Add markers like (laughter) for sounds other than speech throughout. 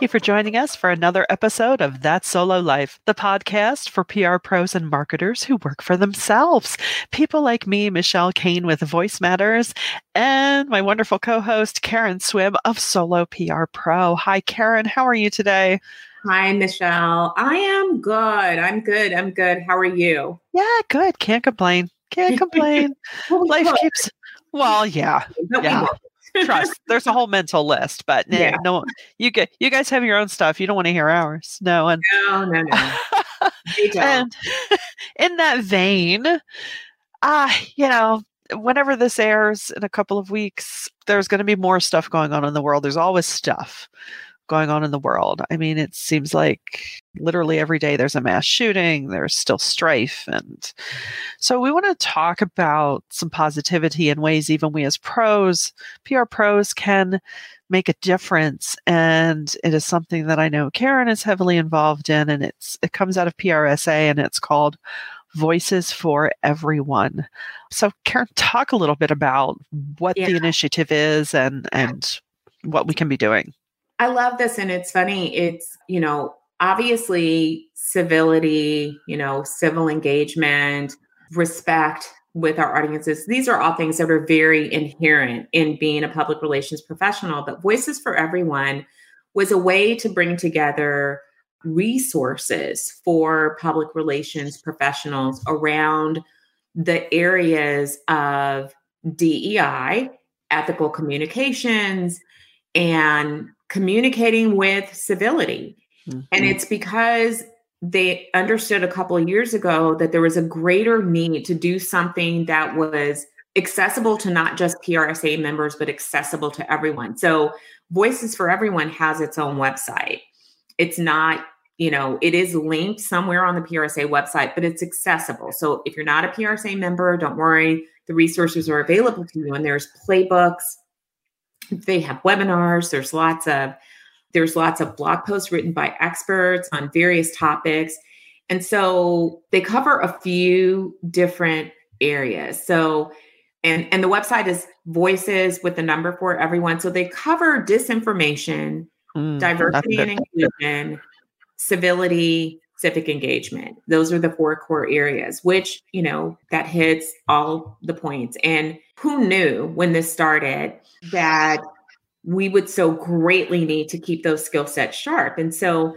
Thank you for joining us for another episode of That Solo Life, the podcast for PR pros and marketers who work for themselves. People like me, Michelle Kane with Voice Matters, and my wonderful co host, Karen Swim of Solo PR Pro. Hi, Karen. How are you today? Hi, Michelle. I am good. I'm good. I'm good. How are you? Yeah, good. Can't complain. Can't (laughs) complain. Life keeps, well, yeah. yeah. Trust. There's a whole mental list, but yeah. no, you get you guys have your own stuff. You don't want to hear ours. No, and no, no, no. (laughs) and in that vein, ah, uh, you know, whenever this airs in a couple of weeks, there's going to be more stuff going on in the world. There's always stuff going on in the world. I mean, it seems like literally every day there's a mass shooting, there's still strife. And so we want to talk about some positivity in ways even we as pros, PR pros, can make a difference. And it is something that I know Karen is heavily involved in, and it's it comes out of PRSA and it's called Voices for Everyone. So Karen, talk a little bit about what yeah. the initiative is and and what we can be doing. I love this. And it's funny. It's, you know, obviously civility, you know, civil engagement, respect with our audiences. These are all things that are very inherent in being a public relations professional. But Voices for Everyone was a way to bring together resources for public relations professionals around the areas of DEI, ethical communications, and communicating with civility. Mm-hmm. And it's because they understood a couple of years ago that there was a greater need to do something that was accessible to not just PRSA members, but accessible to everyone. So, Voices for Everyone has its own website. It's not, you know, it is linked somewhere on the PRSA website, but it's accessible. So, if you're not a PRSA member, don't worry, the resources are available to you, and there's playbooks, they have webinars there's lots of there's lots of blog posts written by experts on various topics. And so they cover a few different areas. So and and the website is voices with the number for everyone. So they cover disinformation mm, diversity and inclusion civility civic engagement those are the four core areas which you know that hits all the points and who knew when this started that we would so greatly need to keep those skill sets sharp. And so,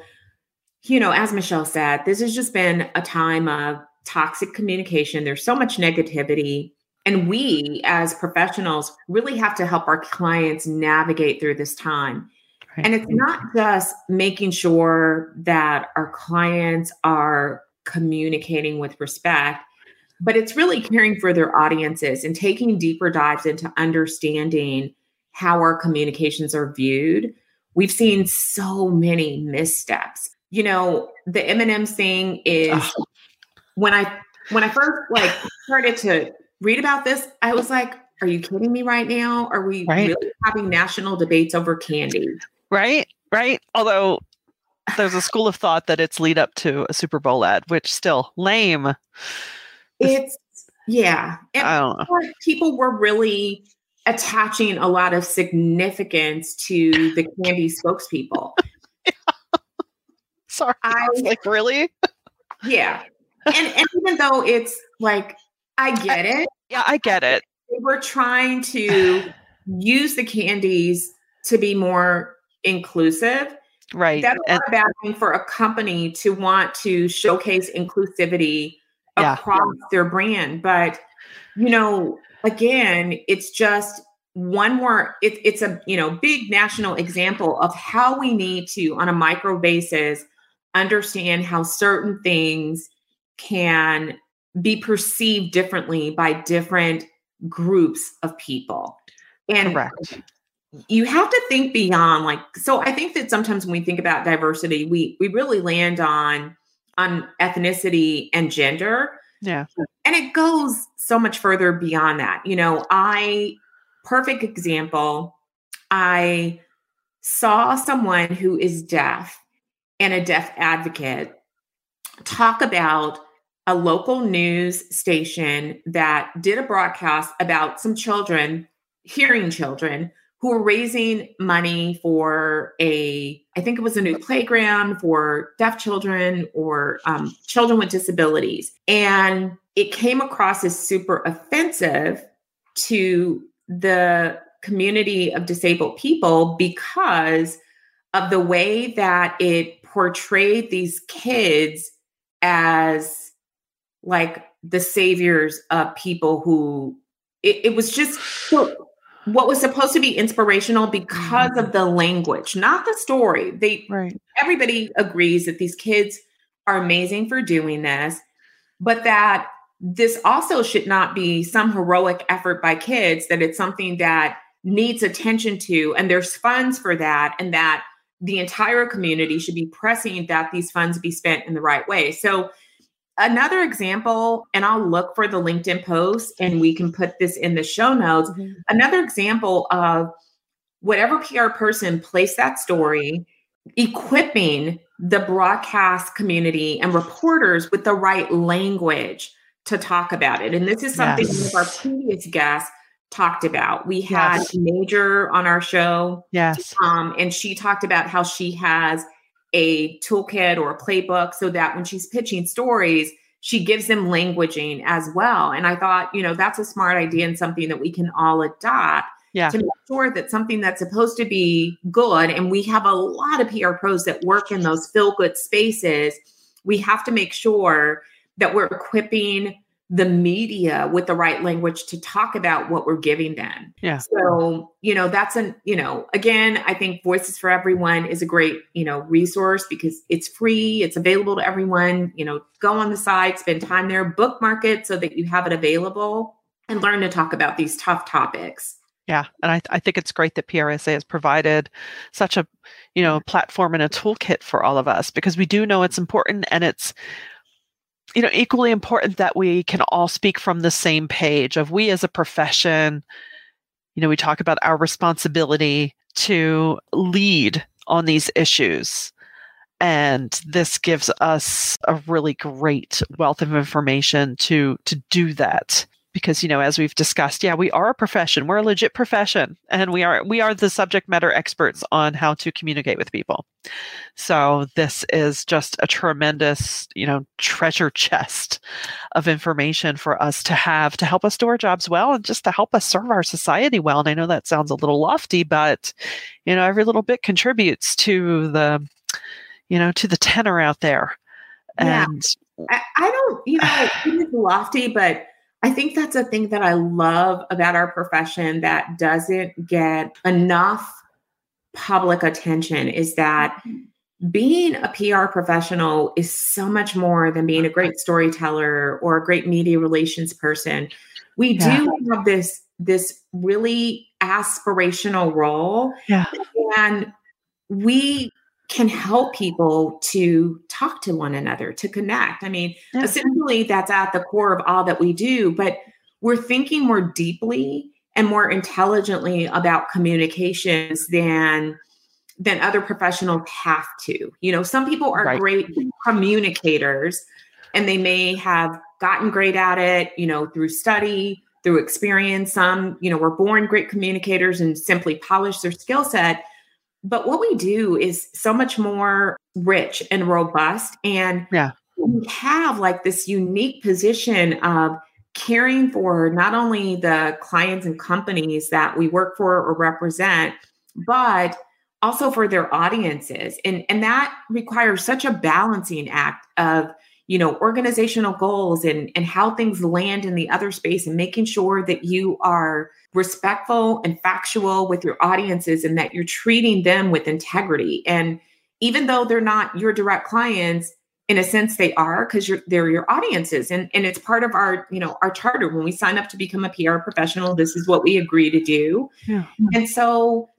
you know, as Michelle said, this has just been a time of toxic communication. There's so much negativity. And we as professionals really have to help our clients navigate through this time. Right. And it's not just making sure that our clients are communicating with respect, but it's really caring for their audiences and taking deeper dives into understanding how our communications are viewed. We've seen so many missteps. You know, the M&M's thing is oh. when I when I first like started to read about this, I was like, are you kidding me right now? Are we right. really having national debates over candy? Right, right. Although there's a school of thought that it's lead up to a Super Bowl ad, which still lame. It's yeah. And I don't know. People were really attaching a lot of significance to the candy spokespeople. (laughs) Sorry. I was (laughs) like, really? yeah. And and even though it's like I get it. Yeah, I get it. We're trying to (sighs) use the candies to be more inclusive. Right. That's not a bad thing for a company to want to showcase inclusivity yeah. across their brand. But you know, again, it's just one more it, it's a you know big national example of how we need to on a micro basis understand how certain things can be perceived differently by different groups of people and Correct. You have to think beyond like so i think that sometimes when we think about diversity we we really land on on ethnicity and gender yeah and it goes so much further beyond that. You know, I, perfect example, I saw someone who is deaf and a deaf advocate talk about a local news station that did a broadcast about some children, hearing children, who were raising money for a, I think it was a new playground for deaf children or um, children with disabilities. And it came across as super offensive to the community of disabled people because of the way that it portrayed these kids as like the saviors of people who it, it was just so what was supposed to be inspirational because of mm-hmm. the language, not the story. They right. everybody agrees that these kids are amazing for doing this, but that this also should not be some heroic effort by kids, that it's something that needs attention to, and there's funds for that, and that the entire community should be pressing that these funds be spent in the right way. So Another example, and I'll look for the LinkedIn post and we can put this in the show notes. Mm-hmm. Another example of whatever PR person placed that story, equipping the broadcast community and reporters with the right language to talk about it. And this is something yes. one of our previous guests talked about. We had yes. Major on our show. Yes. Um, and she talked about how she has a toolkit or a playbook so that when she's pitching stories, she gives them languaging as well. And I thought, you know, that's a smart idea and something that we can all adopt yeah. to make sure that something that's supposed to be good, and we have a lot of PR pros that work in those feel good spaces, we have to make sure that we're equipping the media with the right language to talk about what we're giving them. Yeah. So, you know, that's an, you know, again, I think Voices for Everyone is a great, you know, resource because it's free, it's available to everyone. You know, go on the site, spend time there, bookmark it so that you have it available and learn to talk about these tough topics. Yeah, and I, I think it's great that PRSA has provided such a, you know, platform and a toolkit for all of us because we do know it's mm-hmm. important and it's you know equally important that we can all speak from the same page of we as a profession you know we talk about our responsibility to lead on these issues. And this gives us a really great wealth of information to to do that because you know as we've discussed yeah we are a profession. We're a legit profession and we are we are the subject matter experts on how to communicate with people. So this is just a tremendous you know treasure (laughs) chest of information for us to have to help us do our jobs well and just to help us serve our society well. And i know that sounds a little lofty but you know every little bit contributes to the you know to the tenor out there. And yeah. I, I don't you know it's (sighs) lofty but I think that's a thing that I love about our profession that doesn't get enough public attention is that being a PR professional is so much more than being a great storyteller or a great media relations person. We yeah. do have this this really aspirational role. Yeah. And we can help people to talk to one another, to connect. I mean, yeah. essentially, that's at the core of all that we do, but we're thinking more deeply and more intelligently about communications than than other professionals have to. You know, some people are right. great communicators and they may have gotten great at it, you know, through study, through experience. Some, you know, were born great communicators and simply polish their skill set but what we do is so much more rich and robust. And yeah. we have like this unique position of caring for not only the clients and companies that we work for or represent, but also for their audiences. And, and that requires such a balancing act of you know organizational goals and and how things land in the other space and making sure that you are respectful and factual with your audiences and that you're treating them with integrity. And even though they're not your direct clients in a sense they are because you're they're your audiences. And and it's part of our you know our charter. When we sign up to become a pr professional this is what we agree to do. Yeah. and so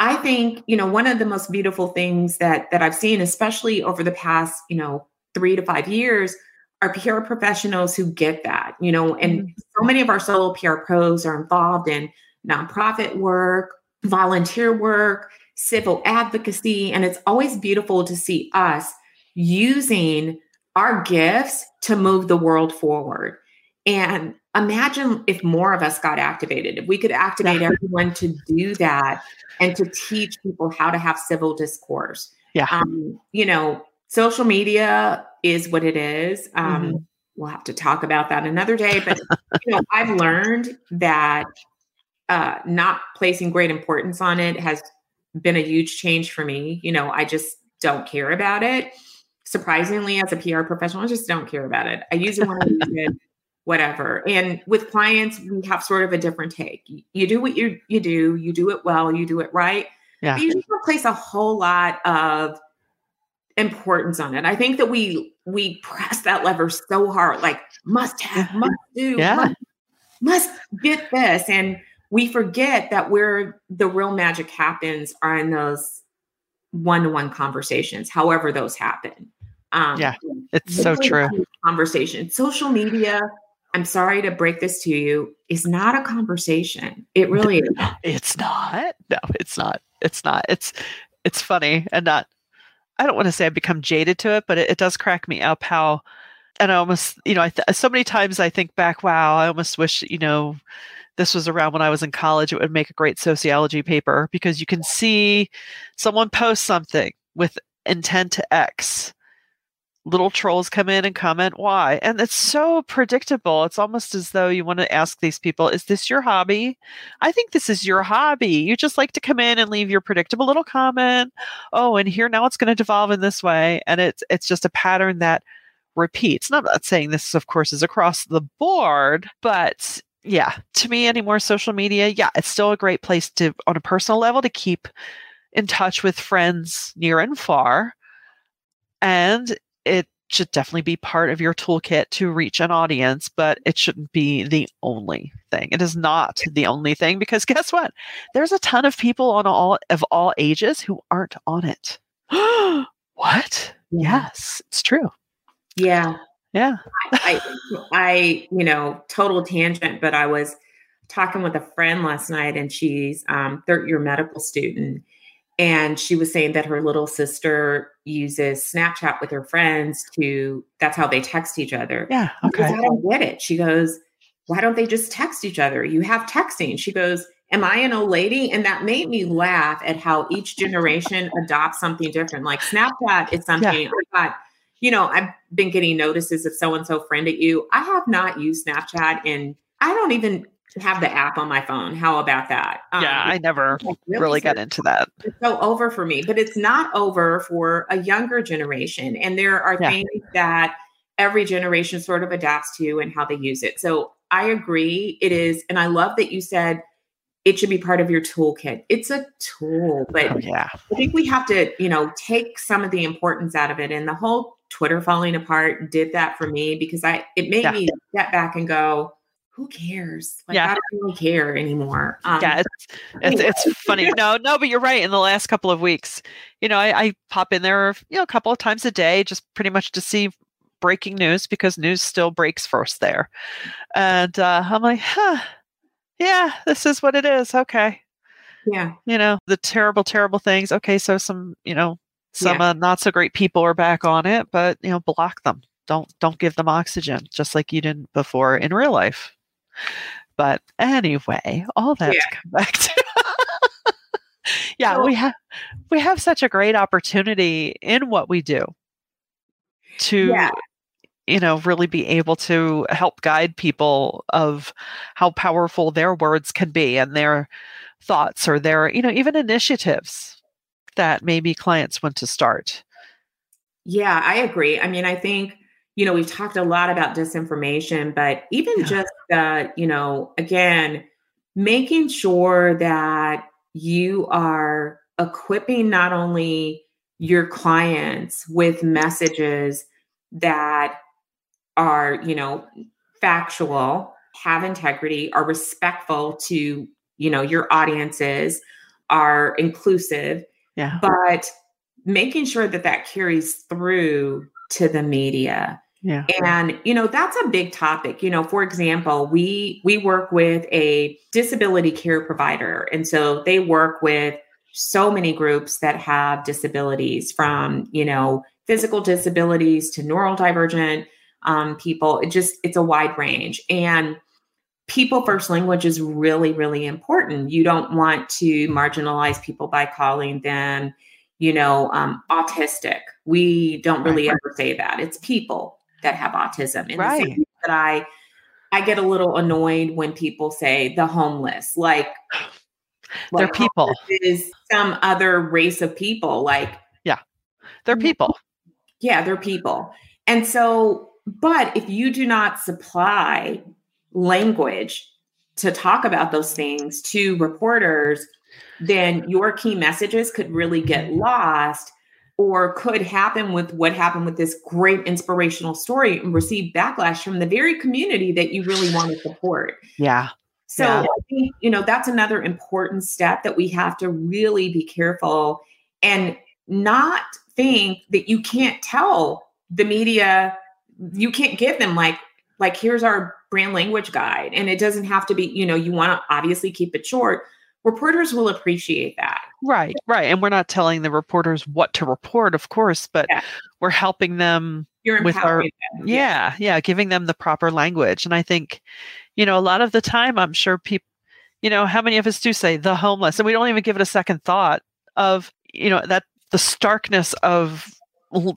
i think you know one of the most beautiful things that that i've seen especially over the past you know three to five years are PR professionals who get that, you know, and mm-hmm. so many of our solo PR pros are involved in nonprofit work, volunteer work, civil advocacy. And it's always beautiful to see us using our gifts to move the world forward. And imagine if more of us got activated, if we could activate yeah. everyone to do that and to teach people how to have civil discourse. Yeah. Um, you know, social media is what it is. Um, mm-hmm. We'll have to talk about that another day. But, you know, I've learned that uh, not placing great importance on it has been a huge change for me. You know, I just don't care about it. Surprisingly, as a PR professional, I just don't care about it. I use it when I use it, (laughs) whatever. And with clients, we have sort of a different take. You do what you you do, you do it well, you do it right. Yeah. you don't place a whole lot of importance on it. I think that we we press that lever so hard, like must have, must do, yeah. must, must get this. And we forget that where the real magic happens are in those one-to-one conversations, however those happen. Um, yeah, it's so true. Conversation, social media. I'm sorry to break this to you, is not a conversation. It really is. It's not. No, it's not. It's not. It's it's funny and not. I don't want to say I've become jaded to it, but it, it does crack me up how. And I almost, you know, I th- so many times I think back, wow, I almost wish, you know, this was around when I was in college, it would make a great sociology paper because you can see someone post something with intent to X. Little trolls come in and comment why. And it's so predictable. It's almost as though you want to ask these people, is this your hobby? I think this is your hobby. You just like to come in and leave your predictable little comment. Oh, and here now it's going to devolve in this way. And it's it's just a pattern that repeats. Not saying this, of course, is across the board, but yeah, to me, any more social media, yeah, it's still a great place to, on a personal level, to keep in touch with friends near and far. And it should definitely be part of your toolkit to reach an audience, but it shouldn't be the only thing. It is not the only thing because (laughs) guess what? There's a ton of people on all of all ages who aren't on it. (gasps) what? Yes, it's true. Yeah. Yeah. I, I, you know, total tangent, but I was talking with a friend last night and she's um third year medical student. And she was saying that her little sister uses Snapchat with her friends to that's how they text each other. Yeah. Okay. I don't get it. She goes, Why don't they just text each other? You have texting. She goes, Am I an old lady? And that made me laugh at how each generation adopts something different. Like Snapchat is something yeah. I got you know, I've been getting notices of so and so friended you. I have not used Snapchat and I don't even have the app on my phone. How about that? Um, yeah, I never really, really got into that. It's so over for me, but it's not over for a younger generation. And there are yeah. things that every generation sort of adapts to and how they use it. So I agree. It is. And I love that you said it should be part of your toolkit. It's a tool, but oh, yeah. I think we have to, you know, take some of the importance out of it. And the whole Twitter falling apart did that for me because I it made yeah. me step back and go, who cares? Like, yeah. I don't really care anymore. Um, yeah, it's it's, it's funny. No, no, but you're right. In the last couple of weeks, you know, I, I pop in there, you know, a couple of times a day, just pretty much to see breaking news because news still breaks first there. And uh, I'm like, huh, yeah, this is what it is. Okay. Yeah. You know, the terrible, terrible things. Okay, so some, you know, some yeah. uh, not so great people are back on it, but you know, block them. Don't don't give them oxygen, just like you didn't before in real life. But anyway, all that yeah. to come back to. yeah, we have we have such a great opportunity in what we do to yeah. you know really be able to help guide people of how powerful their words can be and their thoughts or their you know even initiatives that maybe clients want to start? Yeah, I agree. I mean, I think, you know, we've talked a lot about disinformation, but even yeah. just, uh, you know, again, making sure that you are equipping not only your clients with messages that are, you know, factual, have integrity, are respectful to, you know, your audiences, are inclusive, yeah. But making sure that that carries through to the media. Yeah. And you know, that's a big topic. You know, for example, we we work with a disability care provider and so they work with so many groups that have disabilities from, you know, physical disabilities to neurodivergent um, people. It just it's a wide range and people first language is really really important you don't want to marginalize people by calling them you know um, autistic we don't really ever say that it's people that have autism. And right. that i i get a little annoyed when people say the homeless like they're like people. is some other race of people like yeah. They're mm-hmm. people. Yeah they're people. And so but if you do not supply language to talk about those things to reporters, then your key messages could really get lost or could happen with what happened with this great inspirational story and receive backlash from the very community that you really want to support. Yeah. So yeah. I think, you know, that's another important step that we have to really be careful and not think that you can't tell the media, you can't give them like, like here's our brand language guide and it doesn't have to be you know you want to obviously keep it short reporters will appreciate that right right and we're not telling the reporters what to report of course but yeah. we're helping them You're with our them. yeah yeah giving them the proper language and i think you know a lot of the time i'm sure people you know how many of us do say the homeless and we don't even give it a second thought of you know that the starkness of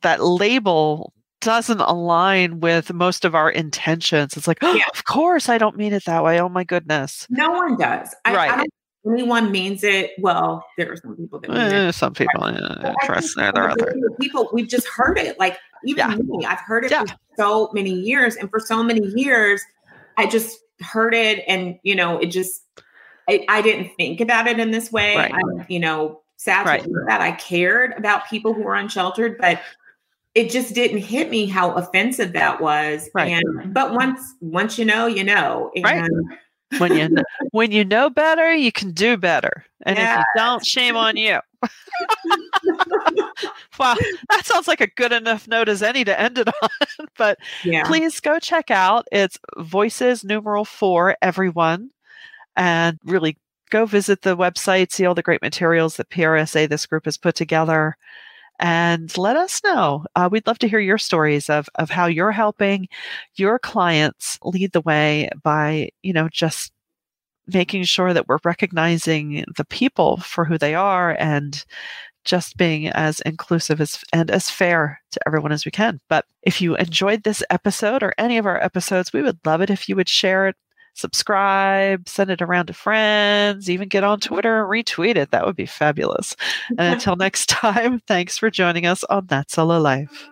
that label doesn't align with most of our intentions. It's like, oh, yeah. of course, I don't mean it that way. Oh my goodness. No one does. I, right. I anyone means it. Well, there are some people that eh, some people uh, trust there. There are other people. We've just heard it. Like even yeah. me, I've heard it yeah. for so many years, and for so many years, I just heard it, and you know, it just. I, I didn't think about it in this way. Right. I'm, you know, sad right. that I cared about people who were unsheltered, but it just didn't hit me how offensive that was. Right. And but once once you know, you know. And, right. When you know, when you know better, you can do better. And if you don't, shame on you. (laughs) wow, that sounds like a good enough note as any to end it on. (laughs) but yeah. please go check out it's voices numeral four everyone and really go visit the website, see all the great materials that PRSA, this group, has put together and let us know. Uh, we'd love to hear your stories of, of how you're helping your clients lead the way by, you know, just making sure that we're recognizing the people for who they are and just being as inclusive as and as fair to everyone as we can. But if you enjoyed this episode or any of our episodes, we would love it if you would share it subscribe, send it around to friends, even get on Twitter and retweet it. That would be fabulous. And (laughs) until next time, thanks for joining us on That Solo Life.